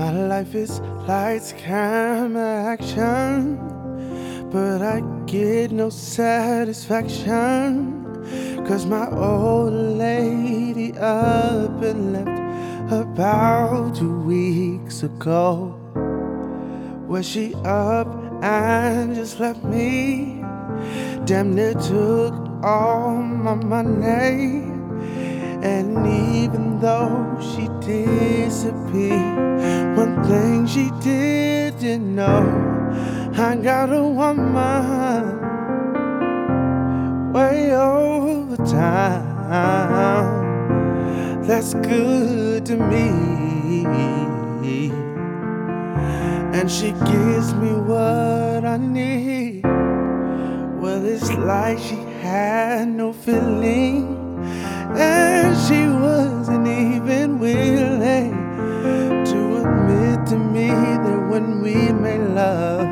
My life is lights, camera, action, but I get no satisfaction. Cause my old lady up and left about two weeks ago. Was she up and just left me? Damn near took all my money. And even though she disappeared, one thing she didn't know, I got a woman way over time. That's good to me. And she gives me what I need. Well, it's like she had no feeling. When we made love,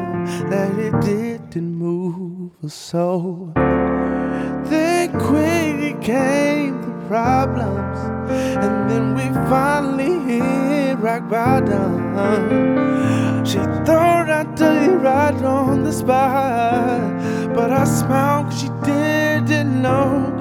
that it didn't move her soul. Then quickly came the problems, and then we finally hit rock bottom. She thought I'd tell you right on the spot, but I smiled 'cause she didn't know